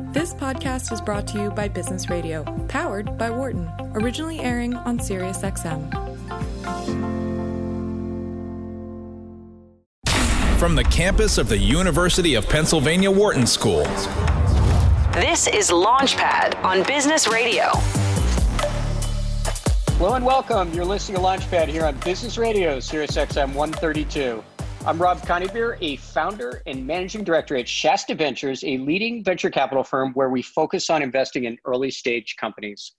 This podcast is brought to you by Business Radio, powered by Wharton, originally airing on SiriusXM. From the campus of the University of Pennsylvania Wharton School. This is Launchpad on Business Radio. Hello and welcome. You're listening to Launchpad here on Business Radio, SiriusXM 132. I'm Rob Conybeare, a founder and managing director at Shasta Ventures, a leading venture capital firm where we focus on investing in early stage companies.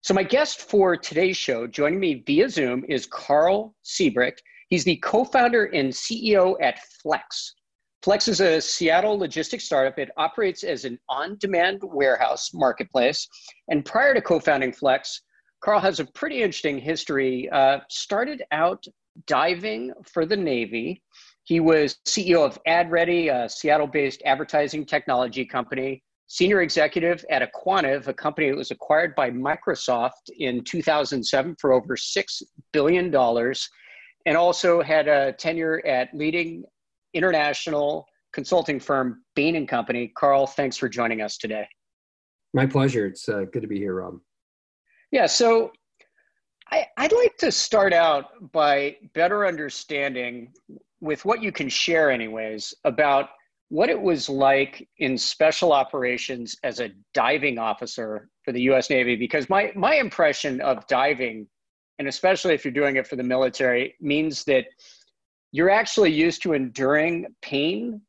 So, my guest for today's show, joining me via Zoom, is Karl Siebrecht. He's the co founder and CEO at Flex. Flex is a Seattle logistics startup. It operates as an on demand warehouse marketplace. And prior to co founding Flex, Carl has a pretty interesting history. Uh, started out diving for the Navy. He was CEO of AdReady, a Seattle based advertising technology company, senior executive at aQuantive, a company that was acquired by Microsoft in 2007 for over $6 billion, and also had a tenure at leading international consulting firm Bain and Company. Karl, thanks for joining us today. My pleasure. It's uh, good to be here, Rob. Yeah, so I, would like to start out by better understanding, with what you can share, anyways, about what it was like in special operations as a diving officer for the U.S. Navy. Because my my impression of diving, and especially if you're doing it for the military, means that you're actually used to enduring pain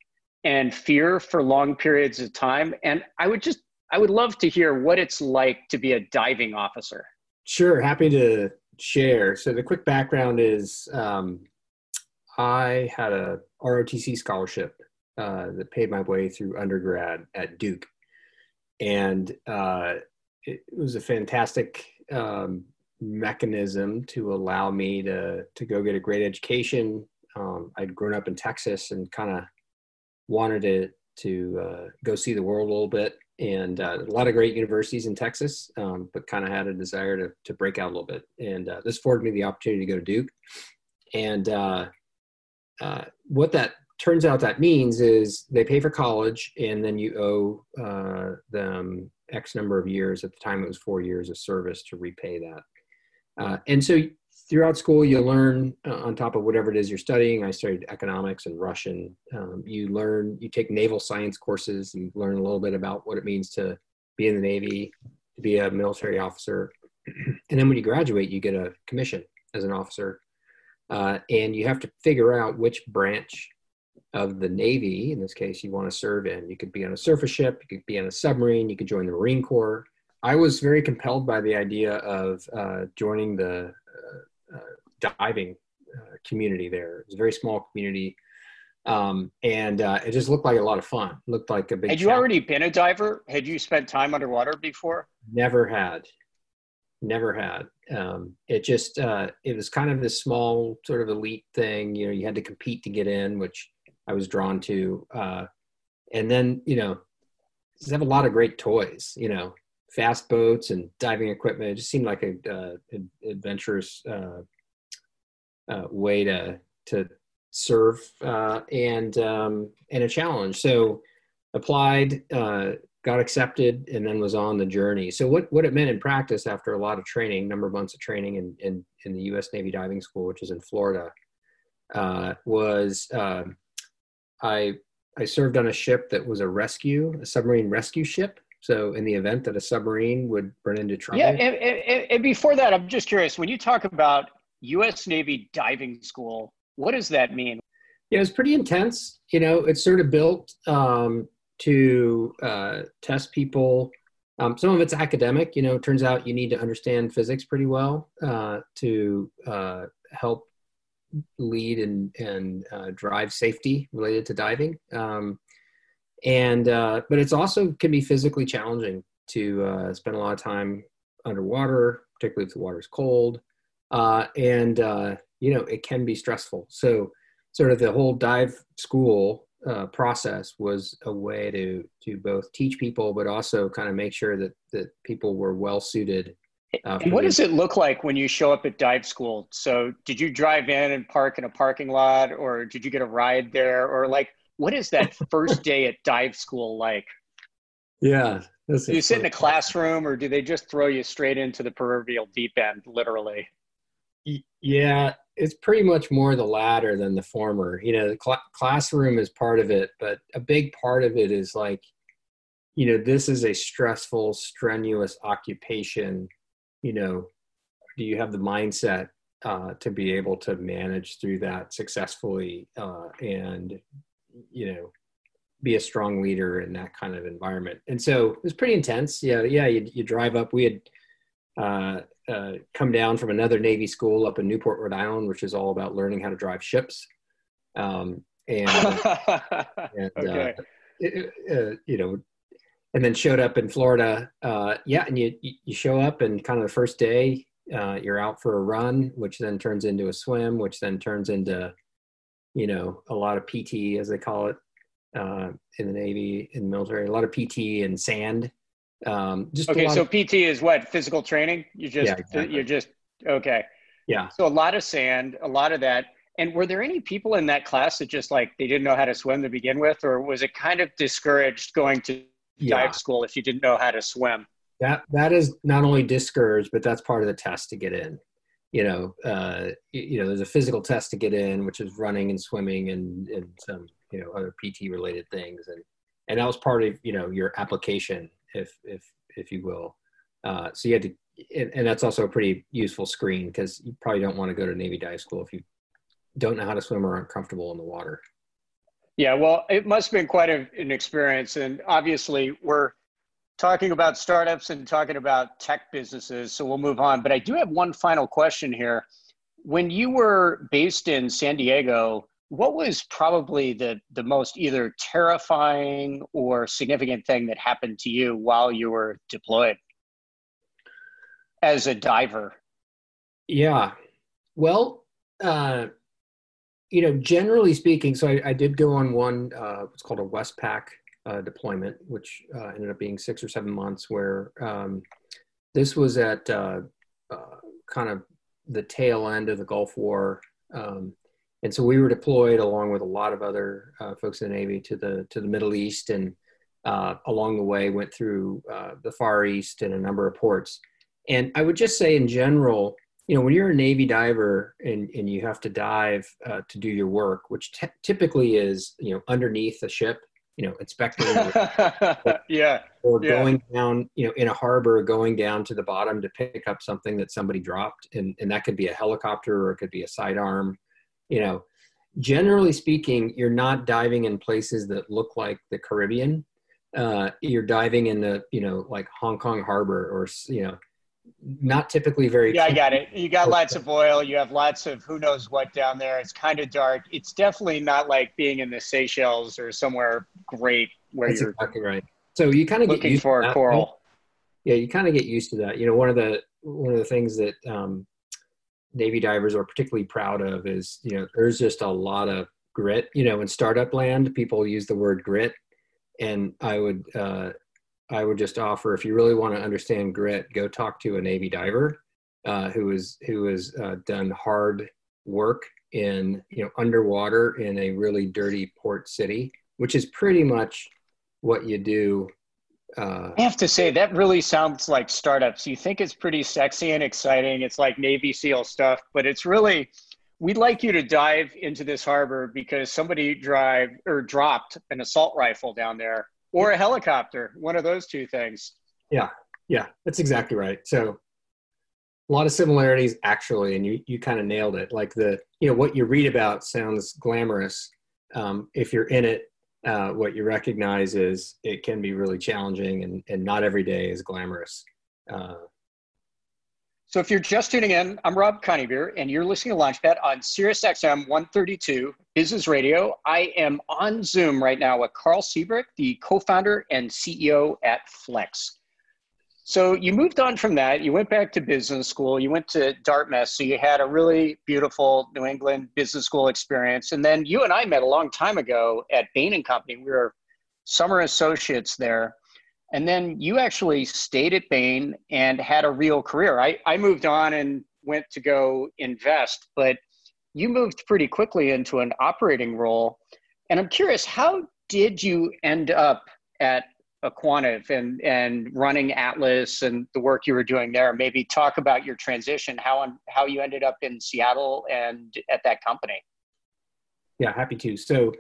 and fear for long periods of time. And I would just I would love to hear what it's like to be a diving officer. Sure, happy to share. So the quick background is um, I had a ROTC scholarship uh, that paid my way through undergrad at Duke, and uh, it was a fantastic um, mechanism to allow me to to go get a great education. Um, I'd grown up in Texas and kind of wanted to to uh, go see the world a little bit and uh, a lot of great universities in Texas, um, but kind of had a desire to, to break out a little bit. And uh, this afforded me the opportunity to go to Duke. And uh, uh what that turns out that means is they pay for college, and then you owe uh, them X number of years. At the time, it was four years of service to repay that. Uh, and so throughout school you learn uh, on top of whatever it is you're studying. I studied economics and russian. Um, you learn you take naval science courses. You learn a little bit about what it means to be in the navy to be a military officer. And then when you graduate you get a commission as an officer. Uh, and you have to figure out which branch of the navy in this case you want to serve in. You could be on a surface ship you could be on a submarine you could join the marine corps. I was very compelled by the idea of uh, joining the diving uh, community there. It's a very small community. Um, and uh, it just looked like a lot of fun. It looked like a big. Had you challenge. already been a diver? Had you spent time underwater before? Never had, never had. Um, it just uh, it was kind of this small sort of elite thing. You know, you had to compete to get in, which I was drawn to. Uh, and then you know, they have a lot of great toys. You know, fast boats and diving equipment. It just seemed like a uh, adventurous uh, uh, way to to serve uh, and um, and a challenge. So applied, uh, got accepted, and then was on the journey. So what what it meant in practice after a lot of training, number of months of training in in, in the U.S. Navy Diving School, which is in Florida, uh, was um, I I served on a ship that was a rescue, a submarine rescue ship so, in the event that a submarine would run into trouble. Yeah, and, and, and, before that, I'm just curious when you talk about U.S. Navy diving school, what does that mean? Yeah, it's pretty intense. You know, it's sort of built um, to uh, test people. Um, some of it's academic. You know, it turns out you need to understand physics pretty well uh, to uh, help lead and and uh, drive safety related to diving. Um, and uh, but it's also can be physically challenging to uh, spend a lot of time underwater, particularly if the water is cold, uh, and uh, you know it can be stressful. So sort of the whole dive school uh, process was a way to to both teach people, but also kind of make sure that that people were well suited. Uh, what does it look like when you show up at dive school? So did you drive in and park in a parking lot, or did you get a ride there, or like? What is that first day at dive school like? Yeah. Do you sit in a classroom or do they just throw you straight into the proverbial deep end, literally? Yeah, it's pretty much more the latter than the former. You know, the cl- classroom is part of it, but a big part of it is like, you know, this is a stressful, strenuous occupation. You know, do you have the mindset uh, to be able to manage through that successfully uh, and, you know, be a strong leader in that kind of environment. And so it was pretty intense. Yeah, yeah. You, you drive up. We had uh, uh, come down from another Navy school up in Newport, Rhode Island, which is all about learning how to drive ships. Um, and, and uh, okay. it, uh, you know, and then showed up in Florida. Uh, yeah, and you you show up, and kind of the first day, you're out for a run, which then turns into a swim, which then turns into, you know, a lot of PT as they call it uh, in the Navy, in the military, a lot of PT and sand. Um, just okay. So of, PT is what physical training. You just yeah, exactly. you're just okay. Yeah. So a lot of sand, a lot of that. And were there any people in that class that just like they didn't know how to swim to begin with, or was it kind of discouraged going to yeah. dive school if you didn't know how to swim? That that is not only discouraged, but that's part of the test to get in. You know, uh, you know, there's a physical test to get in, which is running and swimming and and some you know other PT related things, and and that was part of you know your application, if if if you will. Uh, so you had to, and, and that's also a pretty useful screen because you probably don't want to go to Navy dive school if you don't know how to swim or aren't comfortable in the water. Yeah, well, it must have been quite a, an experience, and obviously we're talking about startups and talking about tech businesses, so we'll move on. But I do have one final question here. When you were based in San Diego, what was probably the the most either terrifying or significant thing that happened to you while you were deployed as a diver yeah well uh you know generally speaking so i, I did go on one uh what's called a westpac uh, deployment which uh, ended up being six or seven months where um, this was at uh, uh, kind of the tail end of the gulf war um, and so we were deployed along with a lot of other uh, folks in the Navy to the to the Middle East, and uh, along the way went through the Far East and a number of ports. And I would just say, in general, you know, when you're a Navy diver and, and you have to dive uh, to do your work, which t- typically is you know underneath a ship, you know, inspecting, yeah, or yeah. going down, you know, in a harbor, going down to the bottom to pick up something that somebody dropped, and and that could be a helicopter or it could be a sidearm you know generally speaking you're not diving in places that look like the caribbean uh, you're diving in the you know like hong kong harbor or you know not typically very yeah i got it. You got lots of oil. You have lots of who knows what down there. It's kind of dark. It's definitely not like being in the seychelles or somewhere great where That's you're exactly right. So you kind of looking get used for a coral. yeah you kind of get used to that. You know one of the one of the things that um, Navy divers are particularly proud of is, you know, there's just a lot of grit. You know, in startup land, people use the word grit, and I would, uh, I would just offer if you really want to understand grit, go talk to a Navy diver uh, who is who has uh, done hard work in, you know, underwater in a really dirty port city, which is pretty much what you do uh, I have to say that really sounds like startups. You think it's pretty sexy and exciting. It's like Navy SEAL stuff, but it's really we'd like you to dive into this harbor because somebody drive or dropped an assault rifle down there or a helicopter. One of those two things. Yeah, yeah, that's exactly right. So a lot of similarities actually, and you you kind of nailed it. Like the you know what you read about sounds glamorous. Um, if you're in it uh, what you recognize is it can be really challenging and, and not every day is glamorous. Uh, so if you're just tuning in, I'm Rob Conybeare, and you're listening to Launchpad on SiriusXM 132 Business Radio. I am on Zoom right now with Karl Siebrecht, the co-founder and CEO at Flex. So you moved on from that. You went back to business school. You went to Dartmouth. So you had a really beautiful New England business school experience. And then you and I met a long time ago at Bain and Company. We were summer associates there. And then you actually stayed at Bain and had a real career. I, I moved on and went to go invest, but you moved pretty quickly into an operating role. And I'm curious, how did you end up at aQuantive and and running Atlas and the work you were doing there. Maybe talk about your transition, how how you ended up in Seattle and at that company. Yeah, happy to. So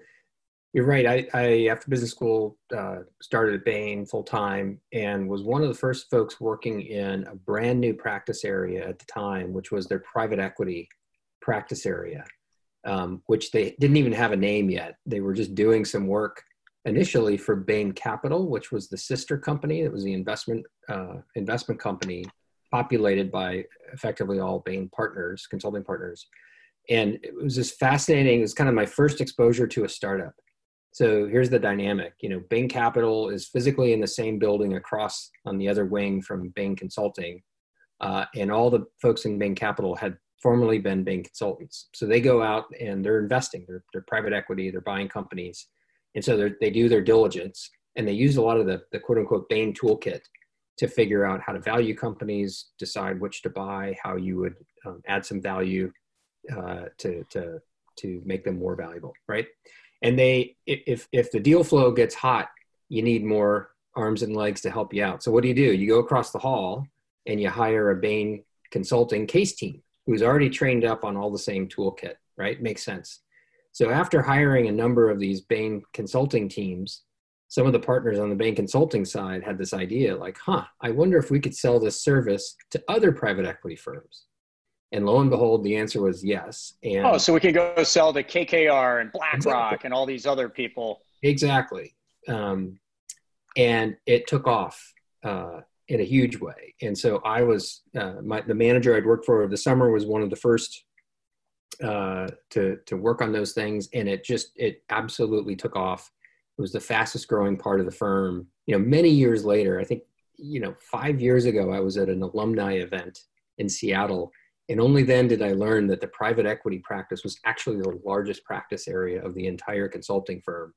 you're right. I, I after business school uh, started at Bain full time and was one of the first folks working in a brand new practice area at the time, which was their private equity practice area, um, which they didn't even have a name yet. They were just doing some work initially for Bain Capital, which was the sister company. It was the investment uh, investment company populated by effectively all Bain partners, consulting partners. And it was just fascinating. It was kind of my first exposure to a startup. So here's the dynamic. You know, Bain Capital is physically in the same building across on the other wing from Bain Consulting. Uh, and all the folks in Bain Capital had formerly been Bain consultants. So they go out and they're investing, they're, they're private equity, they're buying companies and so they do their diligence and they use a lot of the, the quote unquote Bain toolkit to figure out how to value companies, decide which to buy, how you would um, add some value uh, to, to, to make them more valuable, right? And they, if, if the deal flow gets hot, you need more arms and legs to help you out. So what do you do? You go across the hall and you hire a Bain consulting case team who's already trained up on all the same toolkit, right? Makes sense. So after hiring a number of these Bain consulting teams, some of the partners on the Bain consulting side had this idea like, huh, I wonder if we could sell this service to other private equity firms. And lo and behold, the answer was yes. And oh, so we can go sell to KKR and BlackRock exactly. and all these other people. Exactly. Um, and it took off uh, in a huge way. And so I was, uh, my, the manager I'd worked for over the summer was one of the first uh, to to work on those things, and it just it absolutely took off. It was the fastest growing part of the firm. You know, many years later, I think you know five years ago, I was at an alumni event in Seattle, and only then did I learn that the private equity practice was actually the largest practice area of the entire consulting firm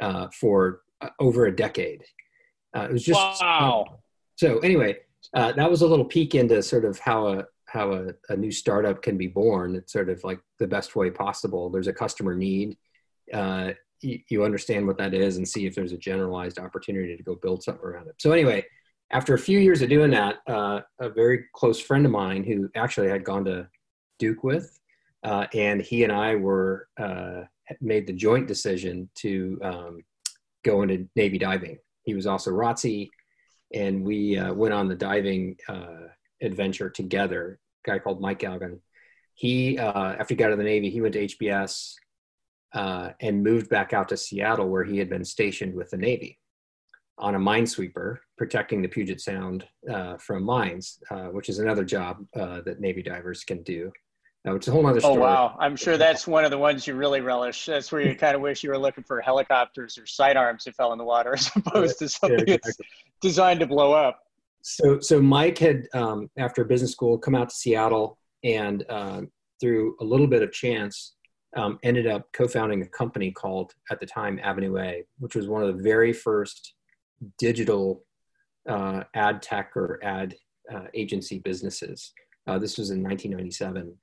uh, for uh, over a decade. Uh, it was just wow. So anyway, uh, that was a little peek into sort of how a how a, a new startup can be born. It's sort of like the best way possible. There's a customer need. Uh, you, you understand what that is and see if there's a generalized opportunity to go build something around it. So anyway, after a few years of doing that, uh, a very close friend of mine who actually had gone to Duke with, uh, and he and I were uh, made the joint decision to um, go into Navy diving. He was also ROTC, and we uh, went on the diving uh, adventure together. A guy called Mike Galgon. He uh, after he got out of the Navy, he went to HBS and moved back out to Seattle, where he had been stationed with the Navy on a minesweeper, protecting the Puget Sound uh, from mines, uh, which is another job uh, that Navy divers can do. Now, it's a whole other oh, story. Oh wow! I'm sure that's one of the ones you really relish. That's where you kind of wish you were looking for helicopters or sidearms that fell in the water, as opposed to something yeah, exactly. that's designed to blow up so so Mike had um, after business school come out to Seattle and uh, through a little bit of chance um, ended up co-founding a company called at the time Avenue A, which was one of the very first digital uh, ad tech or ad uh, agency businesses. Uh, this was in 1997.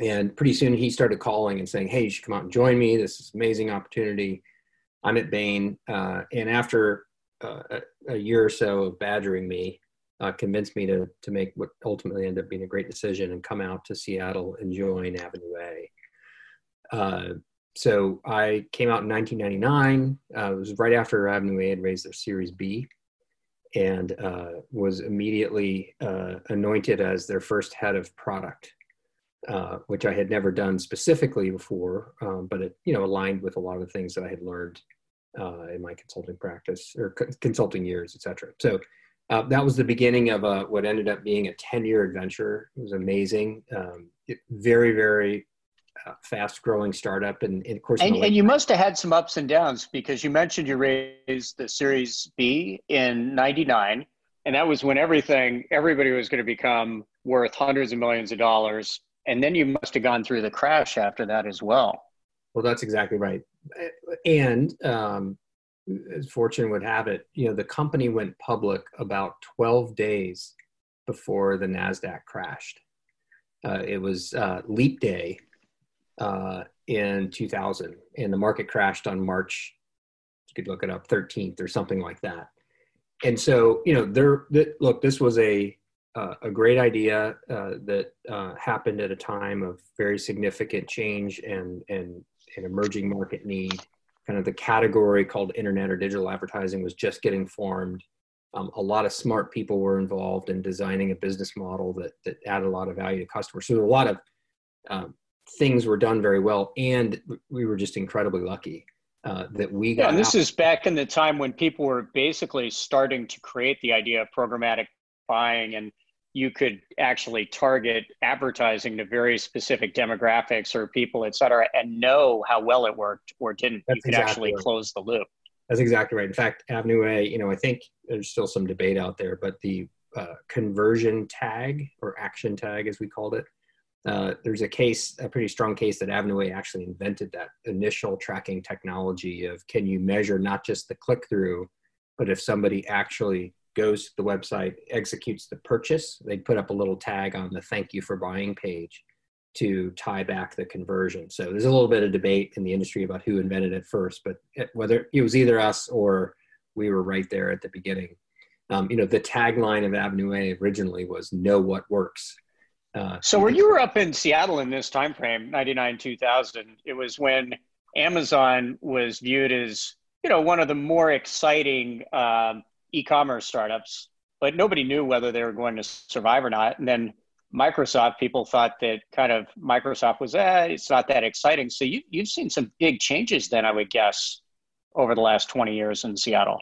And pretty soon he started calling and saying, Hey, you should come out and join me. This is amazing opportunity. I'm at Bain. Uh, and after uh, a, a, year or so of badgering me uh, convinced me to to make what ultimately ended up being a great decision and come out to Seattle and join Avenue A. So I came out in 1999. Uh, it was right after Avenue A had raised their Series B, and uh, was immediately uh, anointed as their first head of product. Uh, which I had never done specifically before, um, but it you know aligned with a lot of the things that I had learned uh, in my consulting practice or co- consulting years, et cetera. So uh, that was the beginning of what ended up being a 10 year adventure. It was amazing. Um, it, very, very fast growing startup. And, and of course, and, and you must have had some ups and downs because you mentioned you raised the Series B in 99. And that was when everything, everybody was going to become worth hundreds of millions of dollars. And then you must have gone through the crash after that as well. Well, that's exactly right and um, as fortune would have it, you know, the company went public about 12 days before the NASDAQ crashed. Uh, it was uh, leap day uh, in 2000, and the market crashed on March you could look it up 13th or something like that. And so you know there look this was a uh, a great idea uh, that uh, happened at a time of very significant change and and an emerging market need. Kind of the category called internet or digital advertising was just getting formed. Um, a lot of smart people were involved in designing a business model that that added a lot of value to customers. So there were a lot of um, things were done very well and we were just incredibly lucky uh, that we got. Yeah, this out. is back in the time when people were basically starting to create the idea of programmatic buying, and you could actually target advertising to very specific demographics or people, et cetera, and know how well it worked or didn't. That's you could exactly actually right. close the loop. That's exactly right. In fact, Avenue A, you know, I think there's still some debate out there, but the uh, conversion tag or action tag, as we called it, uh, there's a case, a pretty strong case that Avenue actually invented that initial tracking technology of can you measure not just the click through, but if somebody actually goes to the website, executes the purchase, they put up a little tag on the thank you for buying page to tie back the conversion. So there's a little bit of debate in the industry about who invented it first, but whether it was either us or we were right there at the beginning. Um, you know, the tagline of Avenue A originally was "Know what works." Uh, so when you were up in Seattle in this time frame, 99, 2000, it was when Amazon was viewed as, you know, one of the more exciting um, e-commerce startups, but nobody knew whether they were going to survive or not. And then Microsoft, people thought that kind of Microsoft was, eh, it's not that exciting. So you, you've seen some big changes then, I would guess, over the last 20 years in Seattle.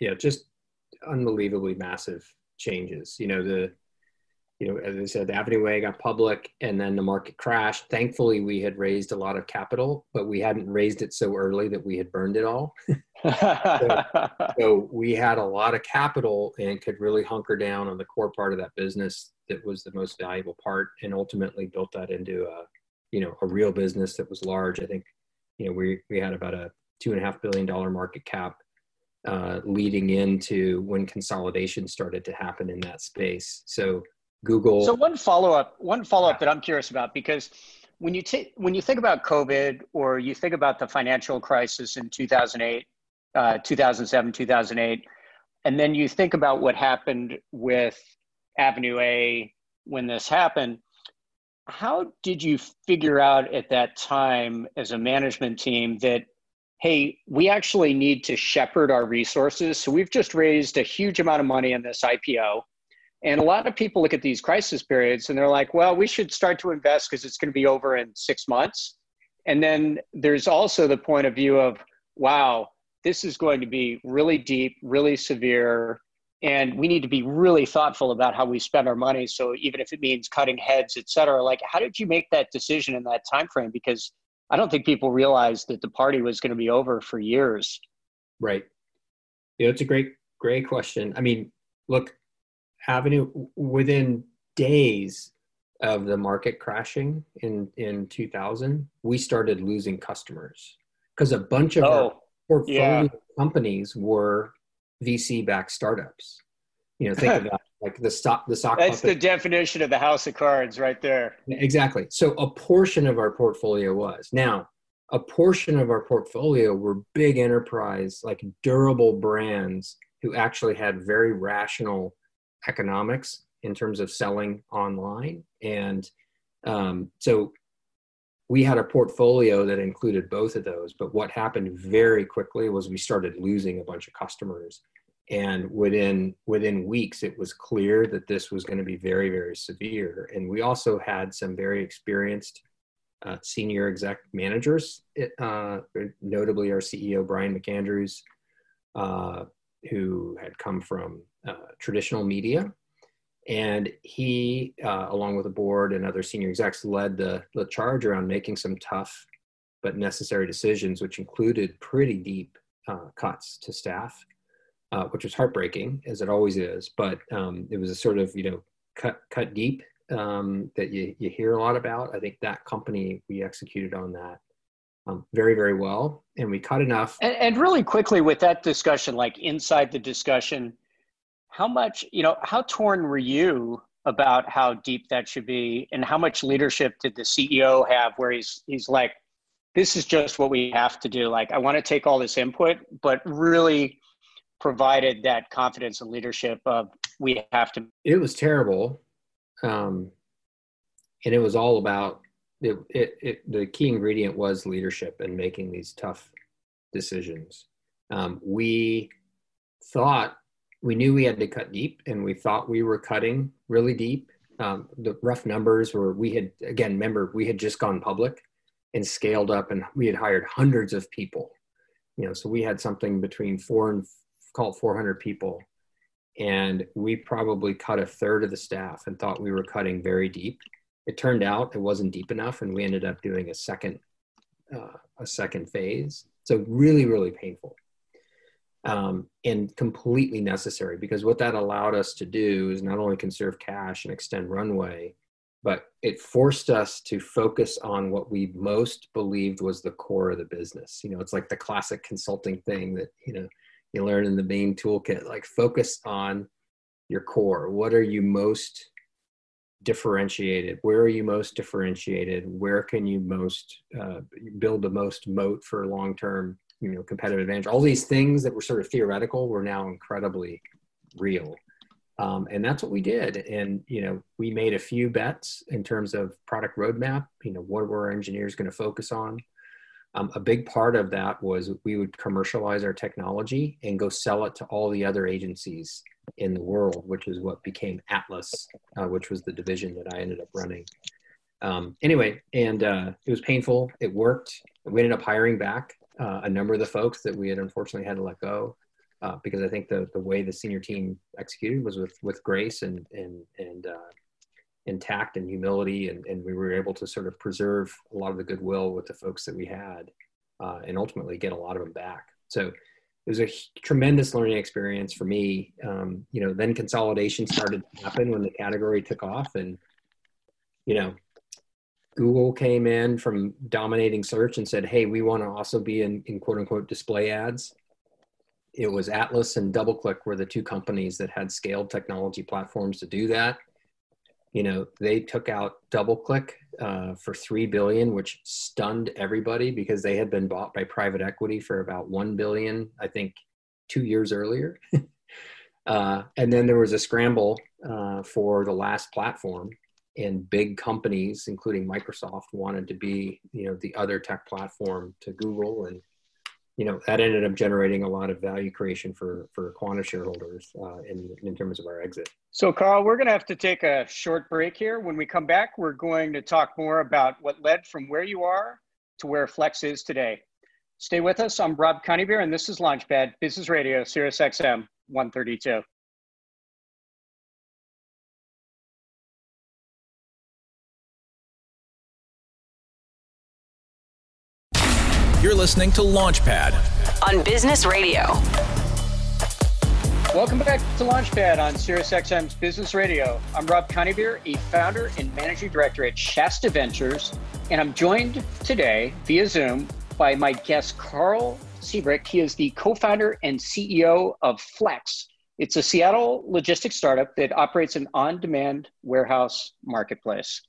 Yeah, just unbelievably massive changes. You know, the you know, as I said, the Avenue A got public and then the market crashed. Thankfully, we had raised a lot of capital, but we hadn't raised it so early that we had burned it all. so, so, we had a lot of capital and could really hunker down on the core part of that business that was the most valuable part and ultimately built that into a, you know, a real business that was large. I think, you know, we, we had about a two and a half billion dollar market cap uh, leading into when consolidation started to happen in that space. So Google. So one follow up, one follow up that I'm curious about because when you take when you think about COVID or you think about the financial crisis in 2008, uh, 2007, 2008, and then you think about what happened with Avenue A when this happened. How did you figure out at that time as a management team that hey, we actually need to shepherd our resources. So we've just raised a huge amount of money in this IPO. And a lot of people look at these crisis periods and they're like, well, we should start to invest because it's going to be over in six months. And then there's also the point of view of, wow, this is going to be really deep, really severe, and we need to be really thoughtful about how we spend our money. So even if it means cutting heads, et cetera, like how did you make that decision in that time frame? Because I don't think people realized that the party was going to be over for years. Right. Know, it's a great, great question. I mean, look, Avenue within days of the market crashing in in 2000 we started losing customers. Because a bunch of oh, our portfolio yeah. companies were vc backed startups. You know think about like the stock the stock that's the definition of the house of cards right there. Exactly. So a portion of our portfolio was. Now a portion of our portfolio were big enterprise like durable brands who actually had very rational economics in terms of selling online. And um, so we had a portfolio that included both of those. But what happened very quickly was we started losing a bunch of customers. And within within weeks, it was clear that this was going to be very, very severe. And we also had some very experienced uh, senior exec managers, uh, notably our CEO Brian McAndrews, uh, who had come from traditional media. And he, uh, along with the board and other senior execs, led the, the charge around making some tough but necessary decisions, which included pretty deep uh, cuts to staff, uh, which was heartbreaking, as it always is. But um, it was a sort of, you know, cut, cut deep um, that you, you hear a lot about. I think that company, we executed on that um, very, very well. And we cut enough. And, and really quickly with that discussion, like inside the discussion, how much, you know, how torn were you about how deep that should be? And how much leadership did the CEO have where he's, he's like, this is just what we have to do. Like, I want to take all this input, but really provided that confidence and leadership of we have to. It was terrible. Um, and it was all about it, it, it, the key ingredient was leadership and making these tough decisions. Um, we thought we knew we had to cut deep, and we thought we were cutting really deep. Um, the rough numbers were we had again remember we had just gone public and scaled up, and we had hired hundreds of people. You know, so we had something between four and call it 400 people, and we probably cut a third of the staff and thought we were cutting very deep it turned out it wasn't deep enough and we ended up doing a second uh, a second phase so really really painful um, and completely necessary because what that allowed us to do is not only conserve cash and extend runway but it forced us to focus on what we most believed was the core of the business. You know it's like the classic consulting thing that you know you learn in the Bain toolkit like focus on your core. What are you most differentiated? Where are you most differentiated? Where can you most uh, build the most moat for long term you know competitive advantage all these things that were sort of theoretical were now incredibly real um, and that's what we did and you know we made a few bets in terms of product roadmap you know what were our engineers going to focus on um, a big part of that was we would commercialize our technology and go sell it to all the other agencies in the world, which is what became Atlas, uh, which was the division that I ended up running. Um, anyway, and uh, it was painful. It worked. We ended up hiring back uh, a number of the folks that we had unfortunately had to let go uh, because I think the the way the senior team executed was with with grace and and and uh, intact and humility, and, and we were able to sort of preserve a lot of the goodwill with the folks that we had, uh, and ultimately get a lot of them back. So it was a tremendous learning experience for me. Um, you know, then consolidation started to happen when the category took off, and you know, Google came in from dominating search and said, "Hey, we want to also be in, in quote unquote display ads." It was Atlas and DoubleClick were the two companies that had scaled technology platforms to do that you know they took out DoubleClick uh, for three billion, which stunned everybody because they had been bought by private equity for about one billion, I think, two years earlier. uh, and then there was a scramble uh, for the last platform, and big companies, including Microsoft, wanted to be you know the other tech platform to Google and you know that ended up generating a lot of value creation for for Quanta shareholders uh, in in terms of our exit. So, Karl, we're going to have to take a short break here. When we come back, we're going to talk more about what led from where you are to where Flex is today. Stay with us. I'm Rob Conybeare, and this is Launchpad Business Radio, Sirius XM 132. Listening to Launchpad on Business Radio. Welcome back to Launchpad on SiriusXM's Business Radio. I'm Rob Conybeare, a founder and managing director at Shasta Ventures, and I'm joined today via Zoom by my guest Karl Siebrecht. He is the co-founder and CEO of Flex. It's a Seattle logistics startup that operates an on-demand warehouse marketplace.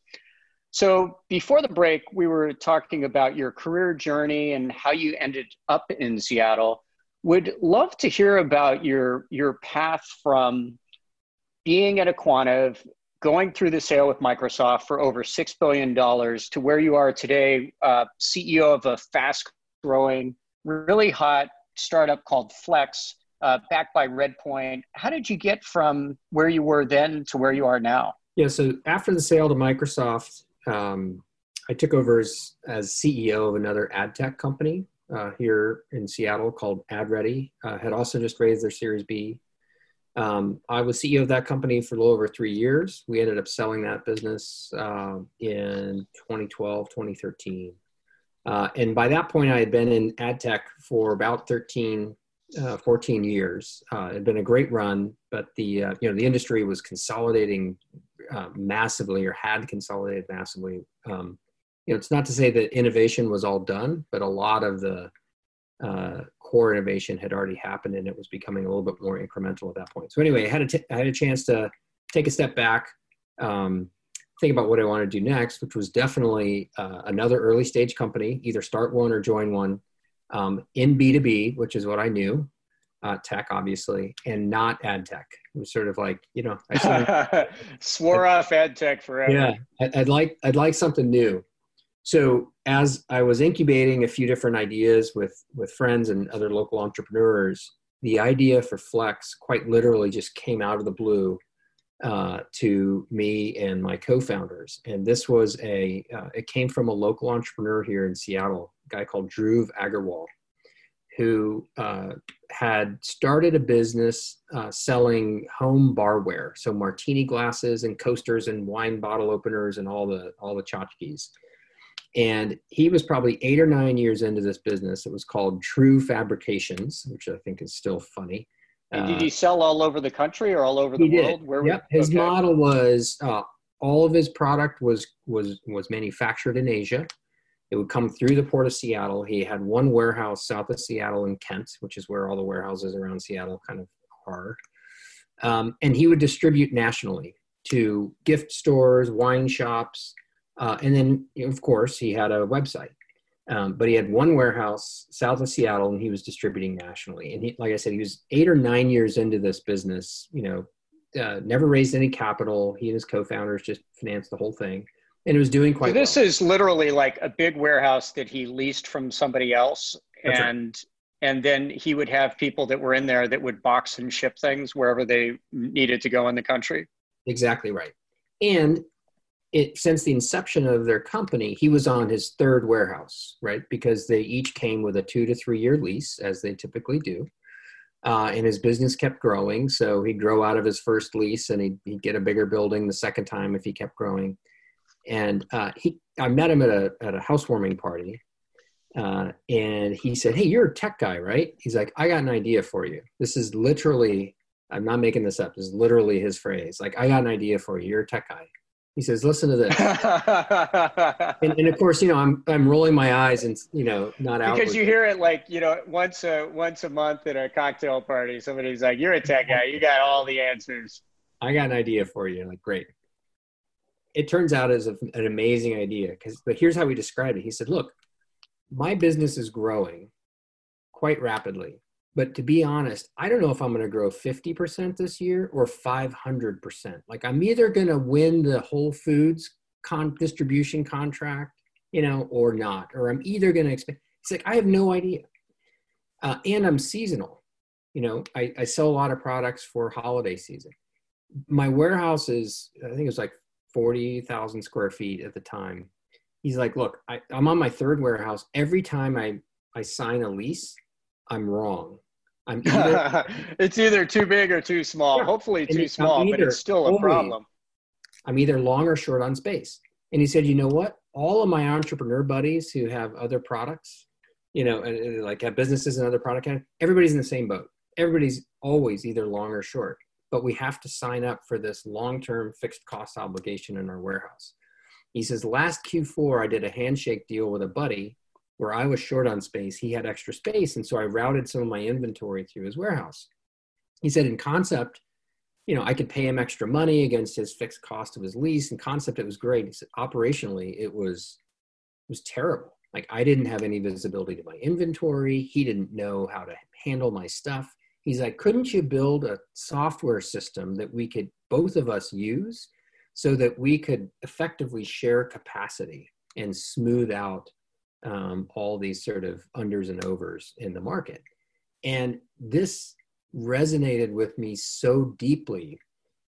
So before the break, we were talking about your career journey and how you ended up in Seattle. Would love to hear about your your path from being at aQuantive, going through the sale with Microsoft for over six billion dollars to where you are today, uh, CEO of a fast-growing, really hot startup called Flex, uh, backed by Redpoint. How did you get from where you were then to where you are now? Yeah, so after the sale to Microsoft, um, I took over as, as CEO of another ad tech company uh, here in Seattle called AdReady. Uh, had also just raised their Series B. Um, I was CEO of that company for a little over three years. We ended up selling that business uh, in 2012, 2013. Uh, and by that point, I had been in ad tech for about 13, uh, 14 years. Uh, it had been a great run, but the you know the industry was consolidating uh, massively or had consolidated massively. Um, you know, it's not to say that innovation was all done, but a lot of the uh, core innovation had already happened, and it was becoming a little bit more incremental at that point. So anyway, I had a, t- I had a chance to take a step back, um, think about what I want to do next, which was definitely uh, another early stage company, either start one or join one um, in B2B, which is what I knew, uh, tech, obviously, and not ad tech. It was sort of like, you know, I sort of, swore off ad tech forever. Yeah, I'd like, I'd like something new. So as I was incubating a few different ideas with, with friends and other local entrepreneurs, the idea for Flex quite literally just came out of the blue uh, to me and my co-founders. And this was a, uh, it came from a local entrepreneur here in Seattle, a guy called Dhruv Agarwal, who uh, had started a business uh, selling home barware, so martini glasses and coasters and wine bottle openers and all the all the tchotchkes. And he was probably eight or nine years into this business. It was called True Fabrications, which I think is still funny. And did he uh, sell all over the country or all over the world? Did. Where yep. his okay. model was uh, all of his product was was was manufactured in Asia. It would come through the port of Seattle. He had one warehouse south of Seattle in Kent, which is where all the warehouses around Seattle kind of are. Um, and he would distribute nationally to gift stores, wine shops, uh, and then, of course, he had a website. Um, but he had one warehouse south of Seattle, and he was distributing nationally. And he, like I said, he was eight or nine years into this business. You know, uh, never raised any capital. He and his co-founders just financed the whole thing, and it was doing quite. So this well. is literally like a big warehouse that he leased from somebody else, That's and right. and then he would have people that were in there that would box and ship things wherever they needed to go in the country. Exactly right. And it since the inception of their company, he was on his third warehouse, right? Because they each came with a two to three year lease, as they typically do. Uh, and his business kept growing, so he'd grow out of his first lease, and he'd, he'd get a bigger building the second time if he kept growing. And uh, he, I met him at a at a housewarming party, uh, and he said, "Hey, you're a tech guy, right?" He's like, "I got an idea for you. This is literally, I'm not making this up. This is literally his phrase. Like, I got an idea for you. You're a tech guy." he says, "Listen to this," and, and, of course, you know, I'm I'm rolling my eyes and you know, not out because you hear it like you know once a once a month at a cocktail party. Somebody's like, "You're a tech guy. You got all the answers." I got an idea for you. Like, great. It turns out as an amazing idea because, but here's how he described it. He said, "Look, my business is growing quite rapidly but to be honest, I don't know if I'm going to grow 50% this year or 500%. Like I'm either going to win the Whole Foods con- distribution contract, you know, or not, or I'm either going to expand. It's like, I have no idea. Uh, and I'm seasonal. You know, I, I sell a lot of products for holiday season. My warehouse is, I think it was like 40,000 square feet at the time. He's like, look, I, I'm on my third warehouse. Every time I, I sign a lease, I'm wrong. I'm either it's either too big or too small. Yeah. Hopefully too small, either, but it's still a problem. I'm either long or short on space. And he said, you know what? All of my entrepreneur buddies who have other products, you know, and like have businesses and other product, everybody's in the same boat. Everybody's always either long or short, but we have to sign up for this long-term fixed cost obligation in our warehouse. He says, last Q4, I did a handshake deal with a buddy where I was short on space, he had extra space. And so I routed some of my inventory through his warehouse. He said, in concept, you know, I could pay him extra money against his fixed cost of his lease. In concept, it was great. He said, operationally, it was it was terrible. Like I didn't have any visibility to my inventory. He didn't know how to handle my stuff. He's like, couldn't you build a software system that we could both of us use so that we could effectively share capacity and smooth out um, all these sort of unders and overs in the market. And this resonated with me so deeply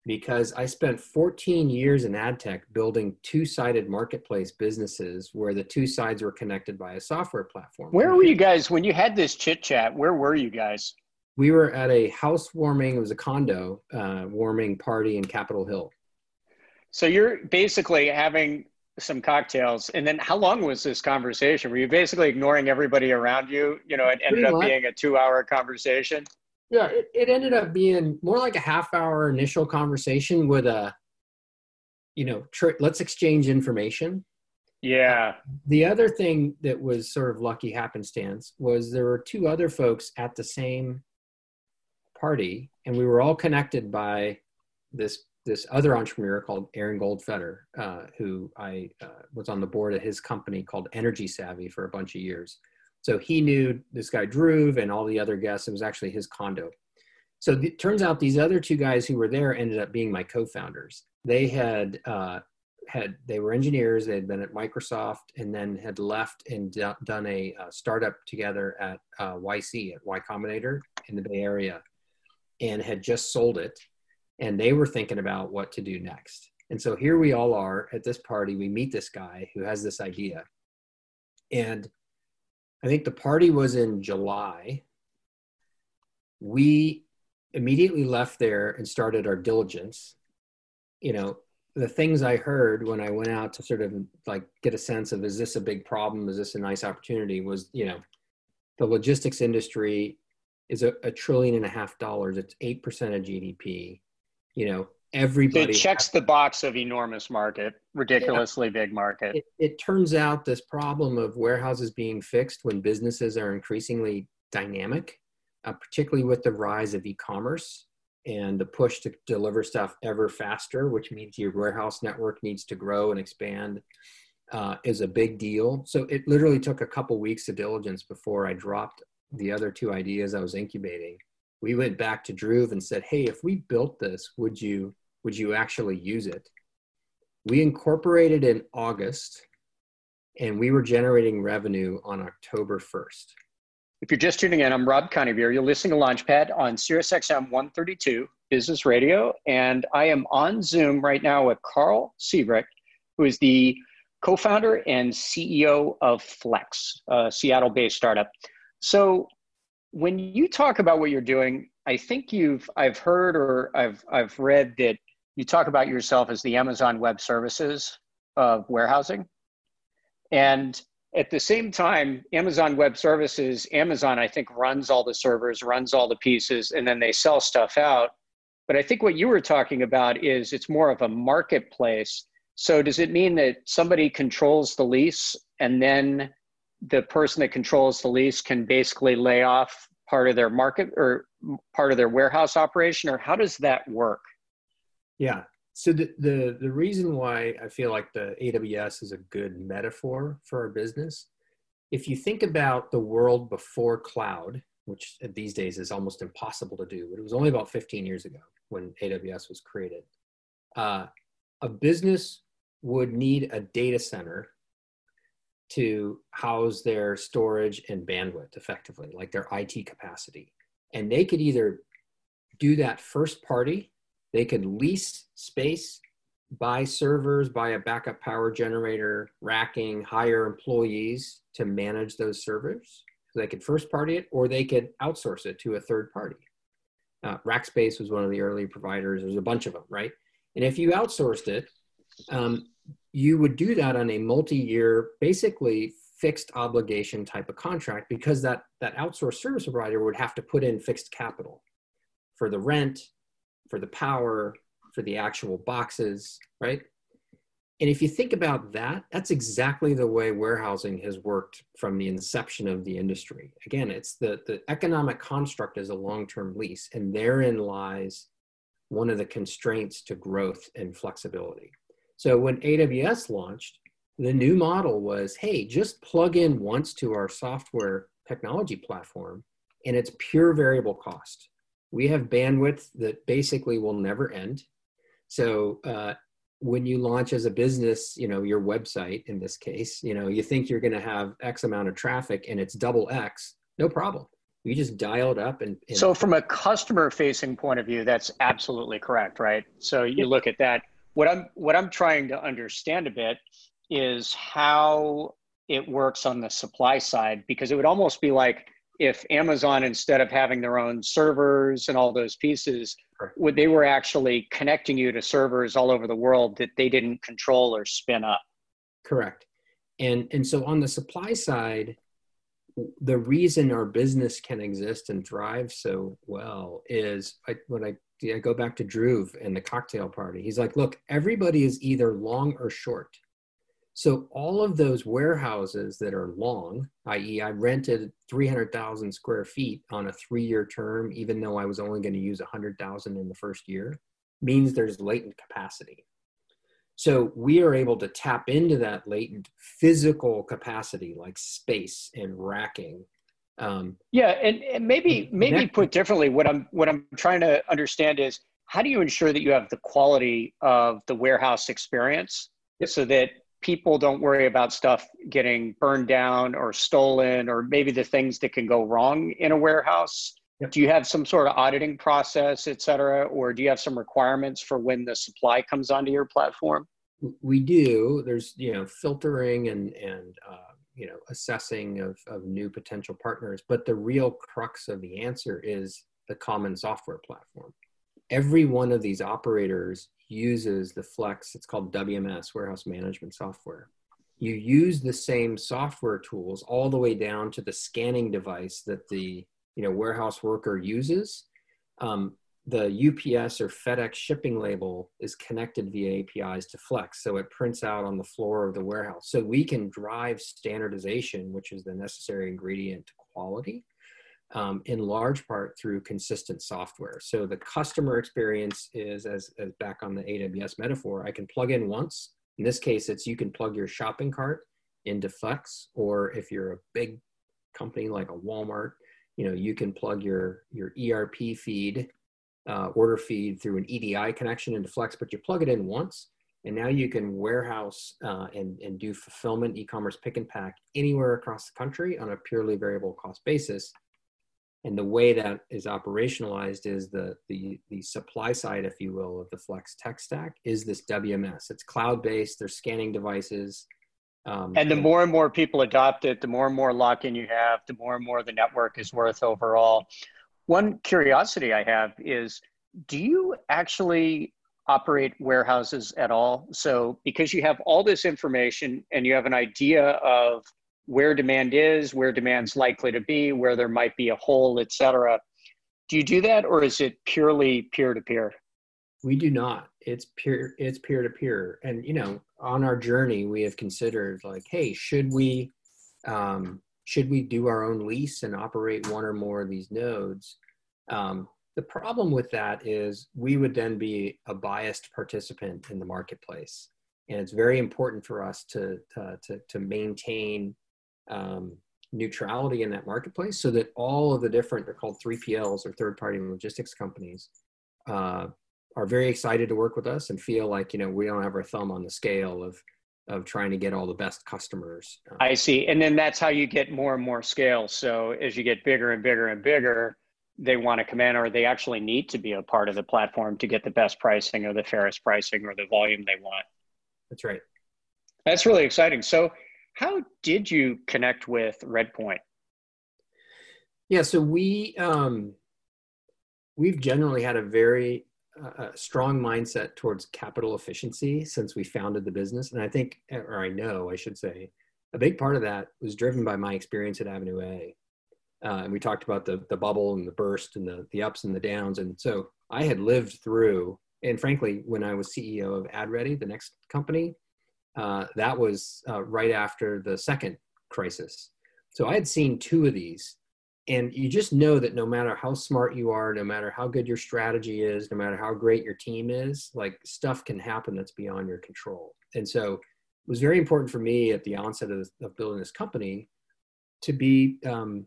because I spent 14 years in ad tech building two sided marketplace businesses where the two sides were connected by a software platform. Where were you guys when you had this chit chat? Where were you guys? We were at a housewarming, it was a condo uh, warming party in Capitol Hill. So you're basically having some cocktails and then how long was this conversation were you basically ignoring everybody around you you know it ended Pretty up much. being a two hour conversation yeah it, it ended up being more like a half hour initial conversation with a you know tr- let's exchange information yeah the other thing that was sort of lucky happenstance was there were two other folks at the same party and we were all connected by this this other entrepreneur called Aaron Goldfeder, uh, who I uh, was on the board of his company called EnergySavvy for a bunch of years. So he knew this guy Dhruv and all the other guests. It was actually his condo. So it turns out these other two guys who were there ended up being my co-founders. They had uh, had they were engineers. They had been at Microsoft and then had left and d- done a uh, startup together at uh, YC at Y Combinator in the Bay Area, and had just sold it and they were thinking about what to do next. And so here we all are at this party. We meet this guy who has this idea. And I think the party was in July. We immediately left there and started our diligence. You know, the things I heard when I went out to sort of like get a sense of is this a big problem? Is this a nice opportunity? Was, you know, the logistics industry is a, a trillion and a half dollars. It's 8% of GDP you know everybody it checks the box of enormous market ridiculously yeah. big market it, it, turns out this problem of warehouses being fixed when businesses are increasingly dynamic uh, particularly with the rise of e-commerce and the push to deliver stuff ever faster which means your warehouse network needs to grow and expand uh, is a big deal so it literally took a couple weeks of diligence before i dropped the other two ideas i was incubating we went back to Dhruv and said, "Hey, if we built this, would you would you actually use it?" We incorporated in August, and we were generating revenue on October first. If you're just tuning in, I'm Rob Conybeare. You're listening to Launchpad on SiriusXM 132 Business Radio, and I am on Zoom right now with Karl Siebrecht, who is the co-founder and CEO of Flex, a Seattle-based startup. So when you talk about what you're doing, I think you've I've heard or I've I've read that you talk about yourself as the Amazon Web Services of warehousing. And at the same time, Amazon Web Services, Amazon, I think, runs all the servers, runs all the pieces, and then they sell stuff out. But I think what you were talking about is it's more of a marketplace. So does it mean that somebody controls the lease and then the person that controls the lease can basically lay off part of their market or part of their warehouse operation or how does that work? Yeah. So the, the the reason why i feel like the aws is a good metaphor for our business if you think about the world before cloud which these days is almost impossible to do but it was only about 15 years ago when aws was created uh, a business would need a data center to house their storage and bandwidth effectively, like their IT capacity. And they could either do that first party, they could lease space, buy servers, buy a backup power generator, racking, hire employees to manage those servers. So they could first party it, or they could outsource it to a third party. Uh, Rackspace was one of the early providers. There's a bunch of them, right? And if you outsourced it, um, you would do that on a multi-year, basically fixed obligation type of contract because that, that outsourced service provider would have to put in fixed capital for the rent, for the power, for the actual boxes, right? And if you think about that, that's exactly the way warehousing has worked from the inception of the industry. Again, it's the, the economic construct is a long-term lease, and therein lies one of the constraints to growth and flexibility. So when AWS launched, the new model was hey, just plug in once to our software technology platform, and it's pure variable cost. We have bandwidth that basically will never end. So uh, when you launch as a business, you know, your website in this case, you know, you think you're going to have X amount of traffic and it's double X, no problem. You just dial it up and, and so from a customer facing point of view, that's absolutely correct, right? So you look at that what I'm what I'm trying to understand a bit is how it works on the supply side because it would almost be like if Amazon instead of having their own servers and all those pieces would they were actually connecting you to servers all over the world that they didn't control or spin up. Correct. And and so on the supply side the reason our business can exist and thrive so well is I, what I I go back to Dhruv and the cocktail party. He's like, look, everybody is either long or short. So all of those warehouses that are long, i.e., I rented 300,000 square feet on a three-year term, even though I was only going to use 100,000 in the first year. means there's latent capacity. So we are able to tap into that latent physical capacity like space and racking. Um, yeah, and, and maybe maybe put differently, what I'm what I'm trying to understand is how do you ensure that you have the quality of the warehouse experience yep. so that people don't worry about stuff getting burned down or stolen or maybe the things that can go wrong in a warehouse yep. do you have some sort of auditing process et cetera or do you have some requirements for when the supply comes onto your platform we do there's you know filtering and and uh, you know assessing of, of new potential partners but the real crux of the answer is the common software platform every one of these operators uses the Flex, it's called WMS, Warehouse Management Software. You use the same software tools all the way down to the scanning device that the you know warehouse worker uses. Um, the UPS or FedEx shipping label is connected via APIs to Flex, so it prints out on the floor of the warehouse. So we can drive standardization, which is the necessary ingredient to quality, um, in large part through consistent software. So the customer experience is, as, as back on the AWS metaphor, I can plug in once. In this case, it's you can plug your shopping cart into Flex, or if you're a big company like a Walmart, you know you can plug your your ERP feed, uh, order feed through an EDI connection into Flex, but you plug it in once, and now you can warehouse uh, and, and do fulfillment, e-commerce pick and pack anywhere across the country on a purely variable cost basis and the way that is operationalized is the, the, the supply side, if you will, of the Flex tech stack is this WMS. It's cloud based, there's scanning devices. Um, and the more and more people adopt it, the more and more lock in you have, the more and more the network is worth overall. One curiosity I have is do you actually operate warehouses at all? So, because you have all this information and you have an idea of where demand is, where demand's likely to be, where there might be a hole, et cetera. Do you do that or is it purely peer to peer? We do not. It's peer it's peer to peer. And you know, on our journey we have considered like, hey, should we um, should we do our own lease and operate one or more of these nodes? Um, the problem with that is we would then be a biased participant in the marketplace. And it's very important for us to, to, to, to maintain um, neutrality in that marketplace so that all of the different, they're called 3PLs or third party logistics companies, uh, are very excited to work with us and feel like, you know, we don't have our thumb on the scale of, of trying to get all the best customers. I see. And then that's how you get more and more scale. So as you get bigger and bigger and bigger, they want to come in or they actually need to be a part of the platform to get the best pricing or the fairest pricing or the volume they want. That's right. That's really exciting. So how did you connect with Redpoint? Yeah, so we um, we've generally had a very uh, strong mindset towards capital efficiency since we founded the business, and I think, or I know, I should say, a big part of that was driven by my experience at Avenue A. Uh, and we talked about the the bubble and the burst and the the ups and the downs, and so I had lived through. And frankly, when I was CEO of AdReady, the next company, uh, that was uh, right after the second crisis. So I had seen two of these. And you just know that no matter how smart you are, no matter how good your strategy is, no matter how great your team is, like stuff can happen that's beyond your control. And so it was very important for me at the onset of, of building this company to be um,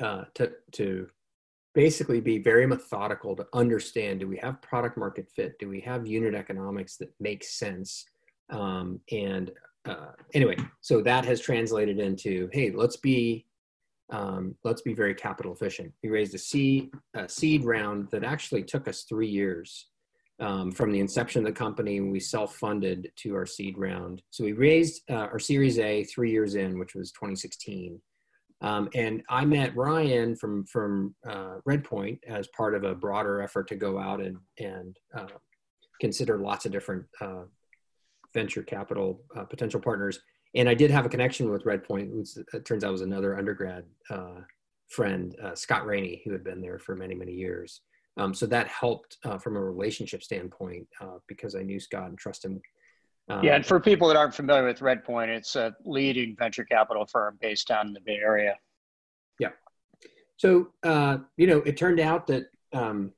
uh, to to basically be very methodical to understand do we have product market fit do we have unit economics that makes sense um, and uh, anyway, so that has translated into, hey, let's be um, let's be very capital efficient. We raised a seed, a seed round that actually took us three years um, from the inception of the company. We self-funded to our seed round. So we raised uh, our Series A three years in, which was 2016. Um, and I met Ryan from from uh, Redpoint as part of a broader effort to go out and and uh, consider lots of different uh, venture capital uh, potential partners. And I did have a connection with Redpoint, which it turns out was another undergrad uh, friend, uh, Scott Raney, who had been there for many, many years. Um, so that helped uh, from a relationship standpoint uh, because I knew Scott and trusted him. Um, yeah, and for people that aren't familiar with Redpoint, it's a leading venture capital firm based out in the Bay Area. Yeah. So, uh, you know, it turned out that um,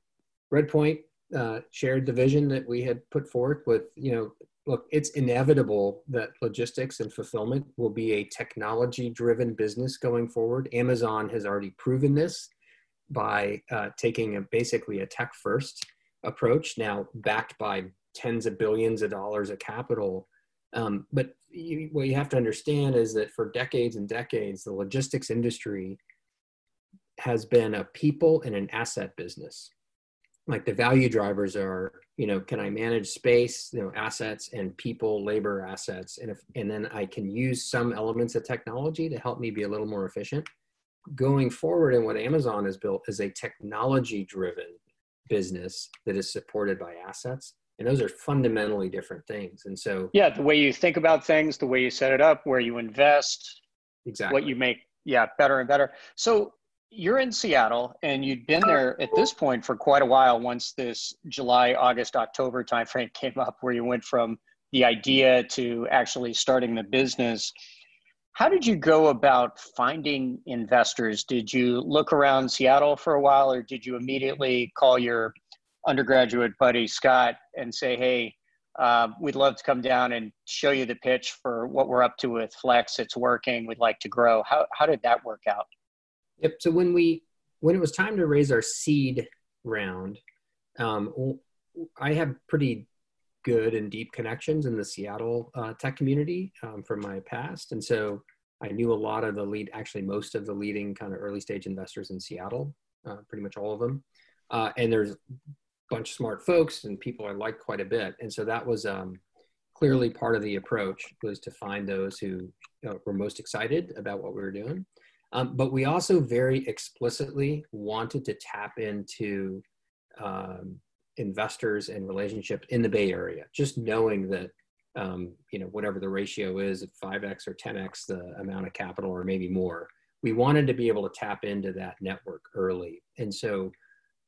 Redpoint uh, shared the vision that we had put forth with, you know, look, it's inevitable that logistics and fulfillment will be a technology driven business going forward. Amazon has already proven this by uh, taking a, basically a tech first approach, now backed by tens of billions of dollars of capital. Um, but you, what you have to understand is that for decades and decades, the logistics industry has been a people and an asset business. Like the value drivers are, you know, can I manage space, you know, assets and people, labor assets, and if and then I can use some elements of technology to help me be a little more efficient. Going forward, and what Amazon has built is a technology-driven business that is supported by assets and those are fundamentally different things. And so yeah the way you think about things the way you set it up where you invest exactly. what you make yeah better and better. So you're in seattle and you'd been there at this point for quite a while once this july august october timeframe came up where you went from the idea to actually starting the business how did you go about finding investors did you look around seattle for a while or did you immediately call your undergraduate buddy Scott and say, hey, uh, we'd love to come down and show you the pitch for what we're up to with Flex. It's working. We'd like to grow. How, how did that work out? Yep. So when we when it was time to raise our seed round, um, I have pretty good and deep connections in the Seattle uh, tech community um, from my past, and so I knew a lot of the lead, actually most of the leading kind of early stage investors in Seattle, uh, pretty much all of them. Uh, and there's a bunch of smart folks and people I like quite a bit. And so that was um, clearly part of the approach was to find those who you know, were most excited about what we were doing. Um, but we also very explicitly wanted to tap into um, investors and relationships in the Bay Area, just knowing that um, you know whatever the ratio is at 5x or 10x the amount of capital or maybe more we wanted to be able to tap into that network early. And so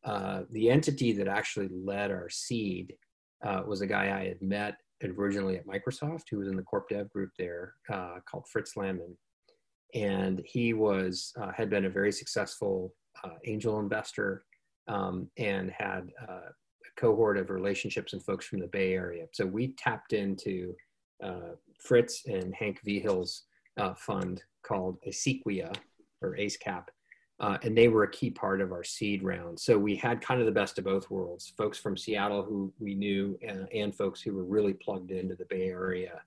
uh, the entity that actually led our seed uh, was a guy I had met originally at Microsoft, who was in the corp dev group there, uh, called Fritz Lanman, and he was uh, had been a very successful uh, angel investor um, and had a cohort of relationships and folks from the Bay Area. So we tapped into Fritz and Hank Vigil's fund called Acequia or AceCap uh, and they were a key part of our seed round. So we had kind of the best of both worlds folks from Seattle who we knew, and, and folks who were really plugged into the Bay Area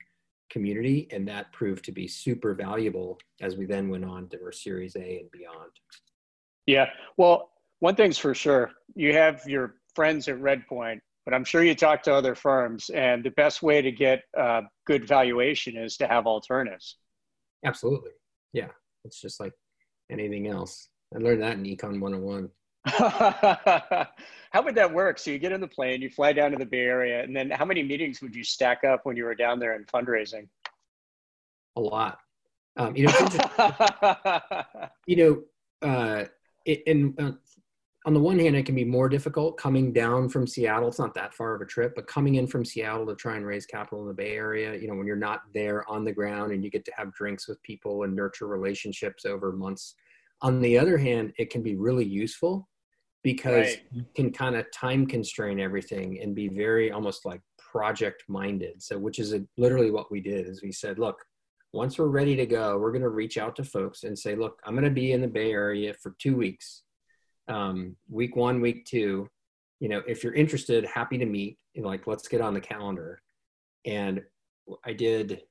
community. And that proved to be super valuable as we then went on to our Series A and beyond. Yeah. Well, one thing's for sure you have your friends at Redpoint, but I'm sure you talk to other firms, and the best way to get uh, good valuation is to have alternatives. Absolutely. Yeah. It's just like anything else. I learned that in Econ 101. how would that work? So you get in the plane, you fly down to the Bay Area, and then how many meetings would you stack up when you were down there in fundraising? A lot. Um, you know, you know, uh, it, and uh, on the one hand, it can be more difficult coming down from Seattle. It's not that far of a trip, but coming in from Seattle to try and raise capital in the Bay Area, you know, when you're not there on the ground and you get to have drinks with people and nurture relationships over months on the other hand, it can be really useful because right. you can kind of time constrain everything and be very almost like project minded. So, which is a, literally what we did is we said, look, once we're ready to go, we're going to reach out to folks and say, look, I'm going to be in the Bay Area for two weeks, um, week one, week two. You know, if you're interested, happy to meet. You know, like, let's get on the calendar. And I did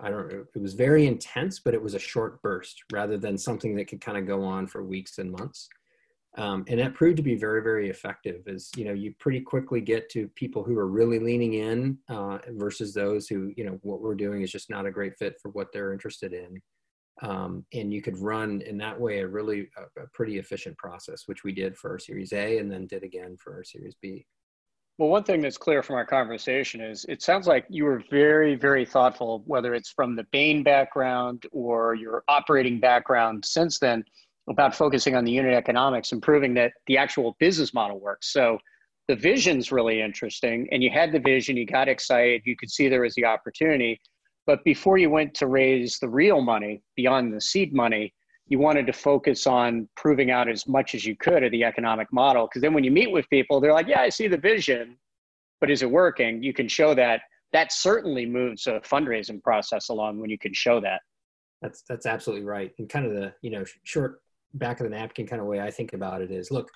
I don't know, it was very intense, but it was a short burst rather than something that could kind of go on for weeks and months. Um, and that proved to be very, very effective as, you know, you pretty quickly get to people who are really leaning in uh, versus those who, you know, what we're doing is just not a great fit for what they're interested in. Um, and you could run in that way a really a, a pretty efficient process, which we did for our Series A and then did again for our Series B. Well, one thing that's clear from our conversation is it sounds like you were very, very thoughtful, whether it's from the Bain background or your operating background since then, about focusing on the unit economics and proving that the actual business model works. So the vision's really interesting, and you had the vision, you got excited, you could see there was the opportunity. But before you went to raise the real money beyond the seed money, you wanted to focus on proving out as much as you could of the economic model. Because then when you meet with people, they're like, yeah, I see the vision, but is it working? You can show that. That certainly moves a fundraising process along when you can show that. That's that's absolutely right. And kind of the you know short back of the napkin kind of way I think about it is look,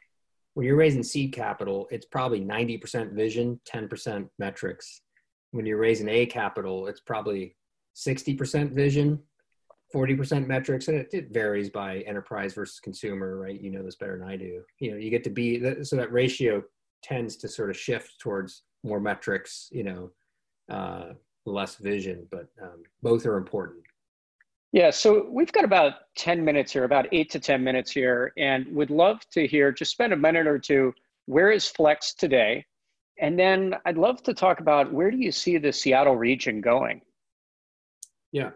when you're raising seed capital, it's probably 90% vision, 10% metrics. When you're raising A capital, it's probably 60% vision, 40% metrics and it, it, varies by enterprise versus consumer right? You know this better than i do. You know you get to be so that ratio tends to sort of shift towards more metrics you know uh, less vision but um, both are important. Yeah so we've got about 10 minutes here about 8 to 10 minutes here and would love to hear just spend a minute or two where is flex today? And then i'd love to talk about where do you see the seattle region going? Yeah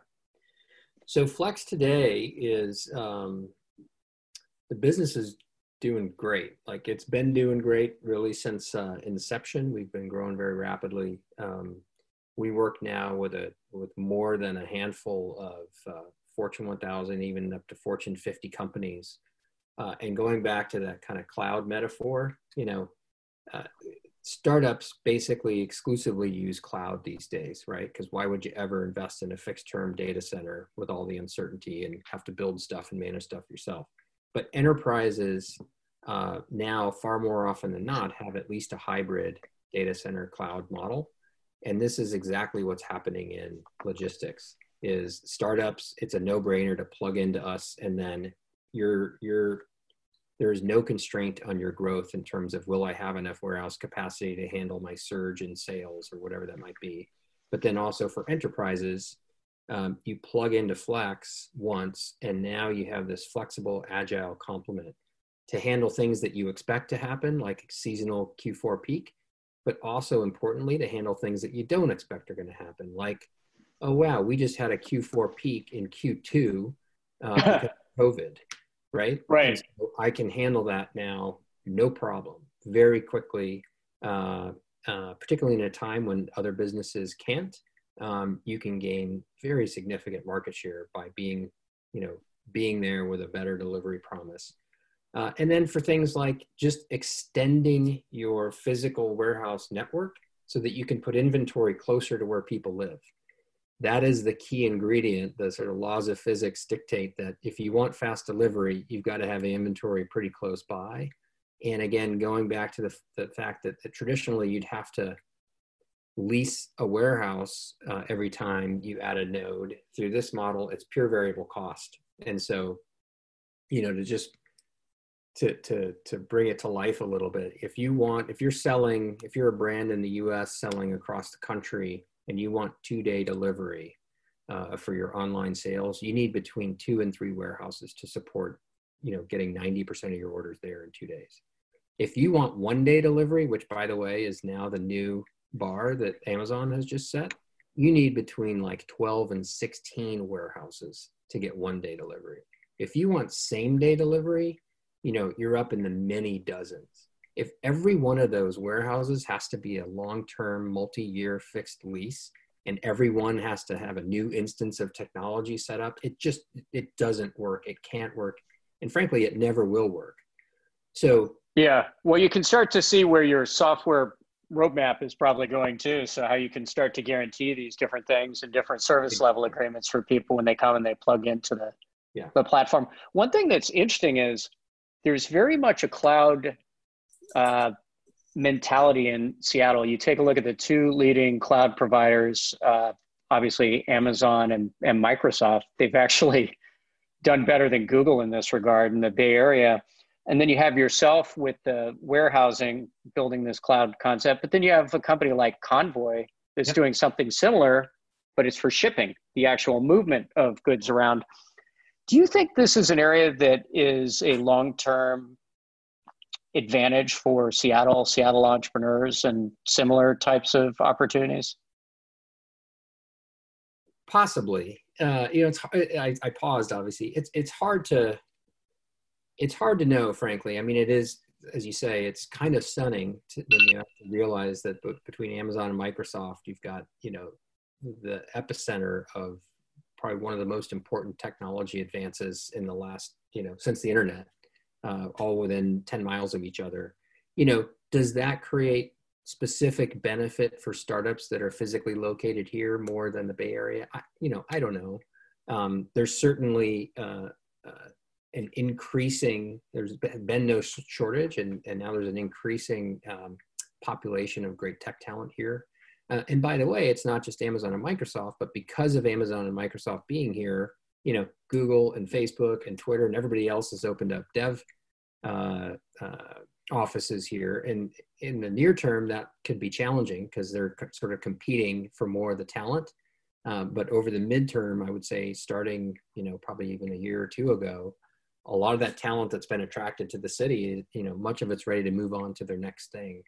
so Flex today is um, the business is doing great. Like it's been doing great really since uh, inception. We've been growing very rapidly. Um, we work now with a with more than a handful of uh, Fortune 1000, even up to Fortune 50 companies. Uh, and going back to that kind of cloud metaphor, you know, uh, startups basically exclusively use cloud these days, right? Because why would you ever invest in a fixed term data center with all the uncertainty and have to build stuff and manage stuff yourself? But enterprises uh, now, far more often than not, have at least a hybrid data center cloud model. And this is exactly what's happening in logistics is startups, it's a no brainer to plug into us and then your, your there is no constraint on your growth in terms of will I have enough warehouse capacity to handle my surge in sales or whatever that might be. But then also for enterprises, um, you plug into Flex once, and now you have this flexible, agile complement to handle things that you expect to happen, like seasonal Q4 peak, but also importantly to handle things that you don't expect are going to happen, like, oh wow, we just had a Q4 peak in Q2 uh, because of COVID right? Right. So I can handle that now, no problem, very quickly. Uh, uh, particularly in a time when other businesses can't, um, you can gain very significant market share by being, you know, being there with a better delivery promise. Uh, and then for things like just extending your physical warehouse network so that you can put inventory closer to where people live that is the key ingredient. The sort of laws of physics dictate that if you want fast delivery, you've got to have inventory pretty close by. And again, going back to the, the fact that, that traditionally you'd have to lease a warehouse uh, every time you add a node. Through this model, it's pure variable cost. And so, you know, to just to to to bring it to life a little bit, if you want, if you're selling, if you're a brand in the U.S. selling across the country, and you want two day delivery uh, for your online sales, you need between two and three warehouses to support, you know, getting 90% of your orders there in two days. If you want one day delivery, which by the way is now the new bar that Amazon has just set, you need between like 12 and 16 warehouses to get one day delivery. If you want same day delivery, you know, you're up in the many dozens if every one of those warehouses has to be a long-term multi-year fixed lease and everyone has to have a new instance of technology set up it just it doesn't work. It can't work. And frankly it never will work. So yeah. Well you can start to see where your software roadmap is probably going too. So how you can start to guarantee these different things and different service level agreements for people when they come and they plug into the yeah. the platform. One thing that's interesting is there's very much a cloud uh, mentality in Seattle. You take a look at the two leading cloud providers, uh, obviously Amazon and, and Microsoft. They've actually done better than Google in this regard in the Bay Area. And then you have yourself with the warehousing building this cloud concept. But then you have a company like Convoy that's yep. doing something similar, but it's for shipping, the actual movement of goods around. Do you think this is an area that is a long term advantage for Seattle, Seattle entrepreneurs, and similar types of opportunities? Possibly. Uh, you know, it's I, I paused. Obviously, it's it's hard to it's hard to know. Frankly, I mean, it is as you say, it's kind of stunning to, when you realize that between Amazon and Microsoft, you've got you know the epicenter of probably one of the most important technology advances in the last, you know, since the internet, uh, all within 10 miles of each other. You know, does that create specific benefit for startups that are physically located here more than the Bay Area? I, you know, I don't know. Um, there's certainly uh, uh, an increasing, there's been no shortage, and, and now there's an increasing um, population of great tech talent here. Uh, and by the way, it's not just Amazon and Microsoft, but because of Amazon and Microsoft being here, you know, Google and Facebook and Twitter and everybody else has opened up dev uh, uh, offices here. And in the near term, that could be challenging because they're sort of competing for more of the talent. Um, but over the midterm, I would say starting, you know, probably even a year or two ago, a lot of that talent that's been attracted to the city, you know, much of it's ready to move on to their next thing.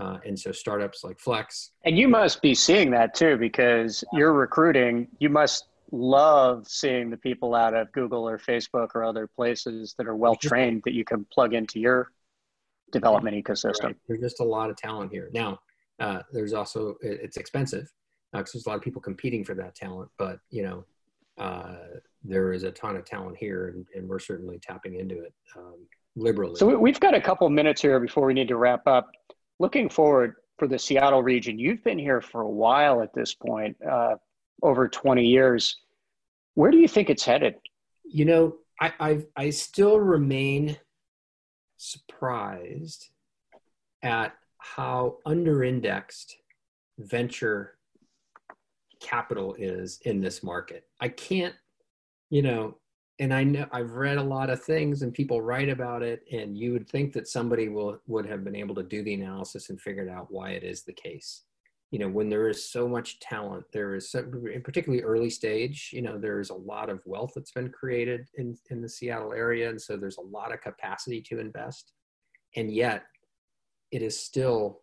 Uh, and so startups like Flex. And you must be seeing that too, because you're recruiting. You must love seeing the people out of Google or Facebook or other places that are well trained that you can plug into your development ecosystem. Right. There's just a lot of talent here. Now, uh, there's also it's expensive because uh, there's a lot of people competing for that talent. But you know, uh, there is a ton of talent here, and, and we're certainly tapping into it um, liberally. So we've got a couple minutes here before we need to wrap up looking forward for the Seattle region, you've been here for a while at this point, uh, over 20 years. Where do you think it's headed? You know, I, I've, I still remain surprised at how underindexed venture capital is in this market. I can't, you know, and I know I've read a lot of things and people write about it, and you would think that somebody will would have been able to do the analysis and figured out why it is the case. You know, when there is so much talent, there is so, in particularly early stage. You know, there is a lot of wealth that's been created in in the Seattle area, and so there's a lot of capacity to invest, and yet it is still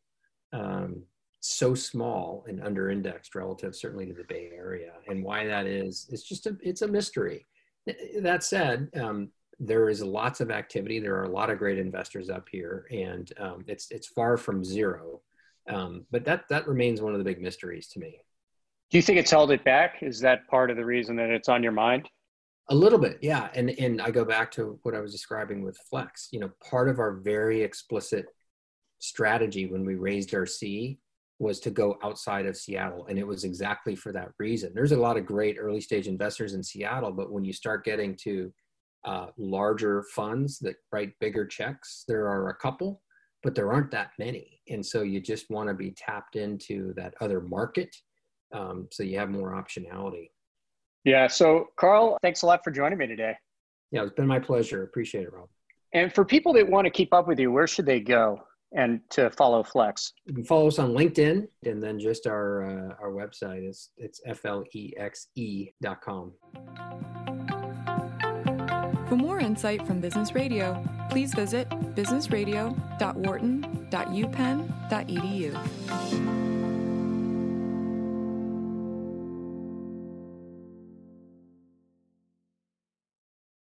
um, so small and under indexed relative certainly to the bay area and why that is it's just a it's a mystery that said, um, there is lots of activity. There are a lot of great investors up here, and um, it's it's far from zero. Um, but that that remains one of the big mysteries to me. Do you think it's held it back? Is that part of the reason that it's on your mind? A little bit, yeah. And and I go back to what I was describing with Flex. You know, part of our very explicit strategy when we raised our C was to go outside of Seattle. And it was exactly for that reason. There's a lot of great early stage investors in Seattle, but when you start getting to uh, larger funds that write bigger checks, there are a couple, but there aren't that many. And so you just want to be tapped into that other market um, so you have more optionality. Yeah. So, Karl, thanks a lot for joining me today. Yeah, it's been my pleasure. Appreciate it, Rob. And for people that want to keep up with you, where should they go? and to follow Flex? You can follow us on LinkedIn, and then just our uh, our website is it's flexe.com. For more insight from Business Radio, please visit businessradio.wharton.upenn.edu.